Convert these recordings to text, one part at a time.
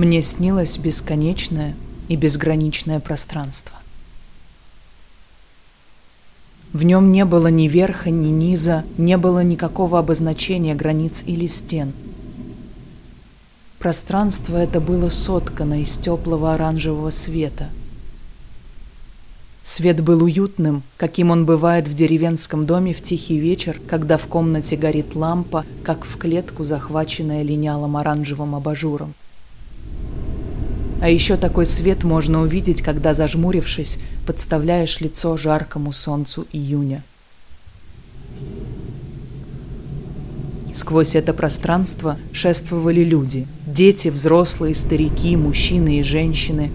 Мне снилось бесконечное и безграничное пространство. В нем не было ни верха, ни низа, не было никакого обозначения границ или стен. Пространство это было соткано из теплого оранжевого света. Свет был уютным, каким он бывает в деревенском доме в тихий вечер, когда в комнате горит лампа, как в клетку, захваченная линялым оранжевым абажуром. А еще такой свет можно увидеть, когда, зажмурившись, подставляешь лицо жаркому солнцу июня. Сквозь это пространство шествовали люди. Дети, взрослые, старики, мужчины и женщины.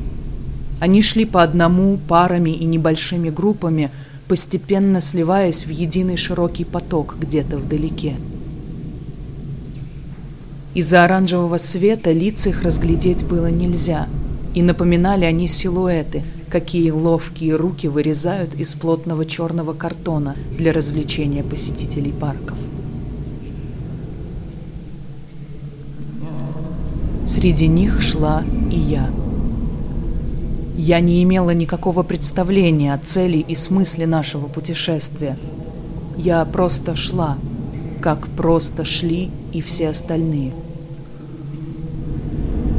Они шли по одному, парами и небольшими группами, постепенно сливаясь в единый широкий поток где-то вдалеке. Из-за оранжевого света лиц их разглядеть было нельзя, и напоминали они силуэты, какие ловкие руки вырезают из плотного черного картона для развлечения посетителей парков. Среди них шла и я. Я не имела никакого представления о цели и смысле нашего путешествия. Я просто шла, как просто шли и все остальные –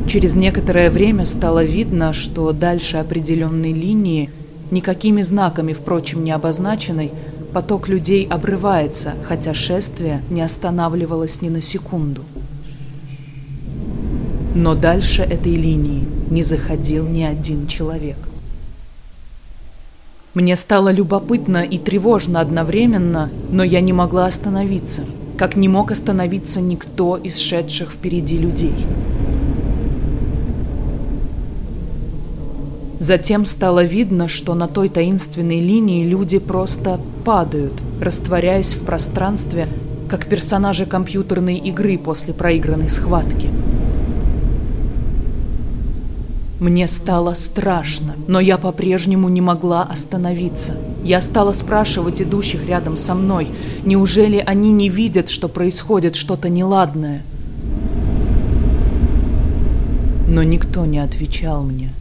Через некоторое время стало видно, что дальше определенной линии, никакими знаками, впрочем, не обозначенной, поток людей обрывается, хотя шествие не останавливалось ни на секунду. Но дальше этой линии не заходил ни один человек. Мне стало любопытно и тревожно одновременно, но я не могла остановиться, как не мог остановиться никто из шедших впереди людей. Затем стало видно, что на той таинственной линии люди просто падают, растворяясь в пространстве, как персонажи компьютерной игры после проигранной схватки. Мне стало страшно, но я по-прежнему не могла остановиться. Я стала спрашивать идущих рядом со мной, неужели они не видят, что происходит что-то неладное? Но никто не отвечал мне.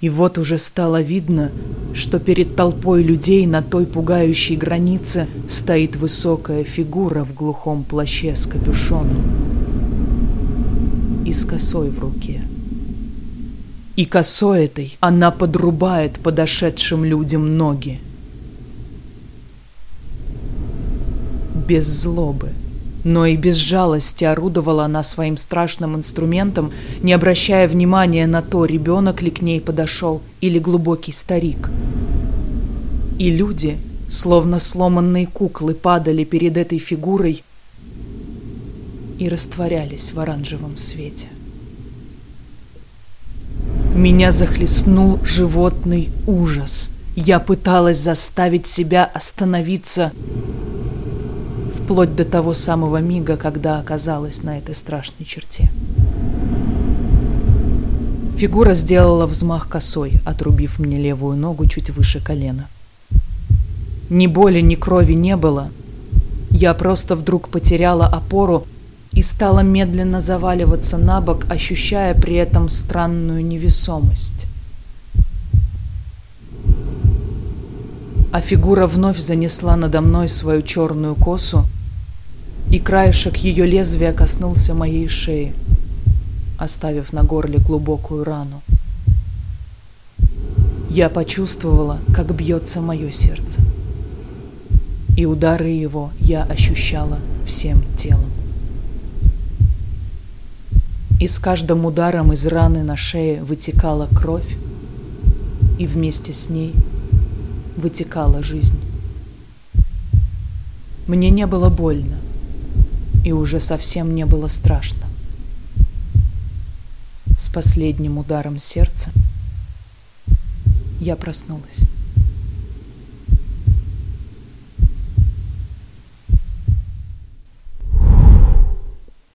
И вот уже стало видно, что перед толпой людей на той пугающей границе стоит высокая фигура в глухом плаще с капюшоном и с косой в руке. И косой этой она подрубает подошедшим людям ноги. Без злобы – но и без жалости орудовала она своим страшным инструментом, не обращая внимания на то, ребенок ли к ней подошел или глубокий старик. И люди, словно сломанные куклы, падали перед этой фигурой и растворялись в оранжевом свете. Меня захлестнул животный ужас. Я пыталась заставить себя остановиться, вплоть до того самого мига, когда оказалась на этой страшной черте. Фигура сделала взмах косой, отрубив мне левую ногу чуть выше колена. Ни боли, ни крови не было. Я просто вдруг потеряла опору и стала медленно заваливаться на бок, ощущая при этом странную невесомость. А фигура вновь занесла надо мной свою черную косу, и краешек ее лезвия коснулся моей шеи, оставив на горле глубокую рану. Я почувствовала, как бьется мое сердце, и удары его я ощущала всем телом. И с каждым ударом из раны на шее вытекала кровь, и вместе с ней вытекала жизнь. Мне не было больно, и уже совсем не было страшно. С последним ударом сердца я проснулась.